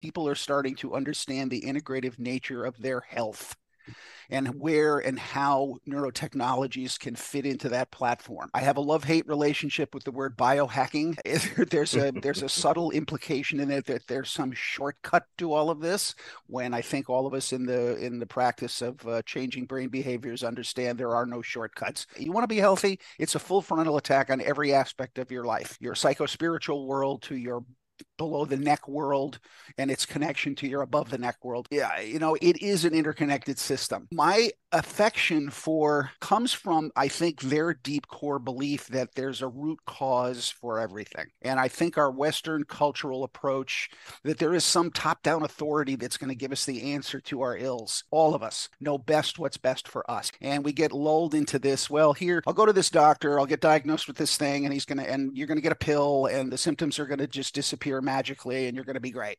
people are starting to understand the integrative nature of their health and where and how neurotechnologies can fit into that platform. I have a love-hate relationship with the word biohacking. there's a there's a subtle implication in it that there's some shortcut to all of this when I think all of us in the in the practice of uh, changing brain behaviors understand there are no shortcuts. You want to be healthy, it's a full frontal attack on every aspect of your life. Your psycho-spiritual world to your below the neck world and its connection to your above the neck world. Yeah, you know, it is an interconnected system. My affection for comes from, I think, their deep core belief that there's a root cause for everything. And I think our Western cultural approach that there is some top down authority that's going to give us the answer to our ills. All of us know best what's best for us. And we get lulled into this, well, here, I'll go to this doctor, I'll get diagnosed with this thing, and he's going to, and you're going to get a pill, and the symptoms are going to just disappear magically, and you're going to be great.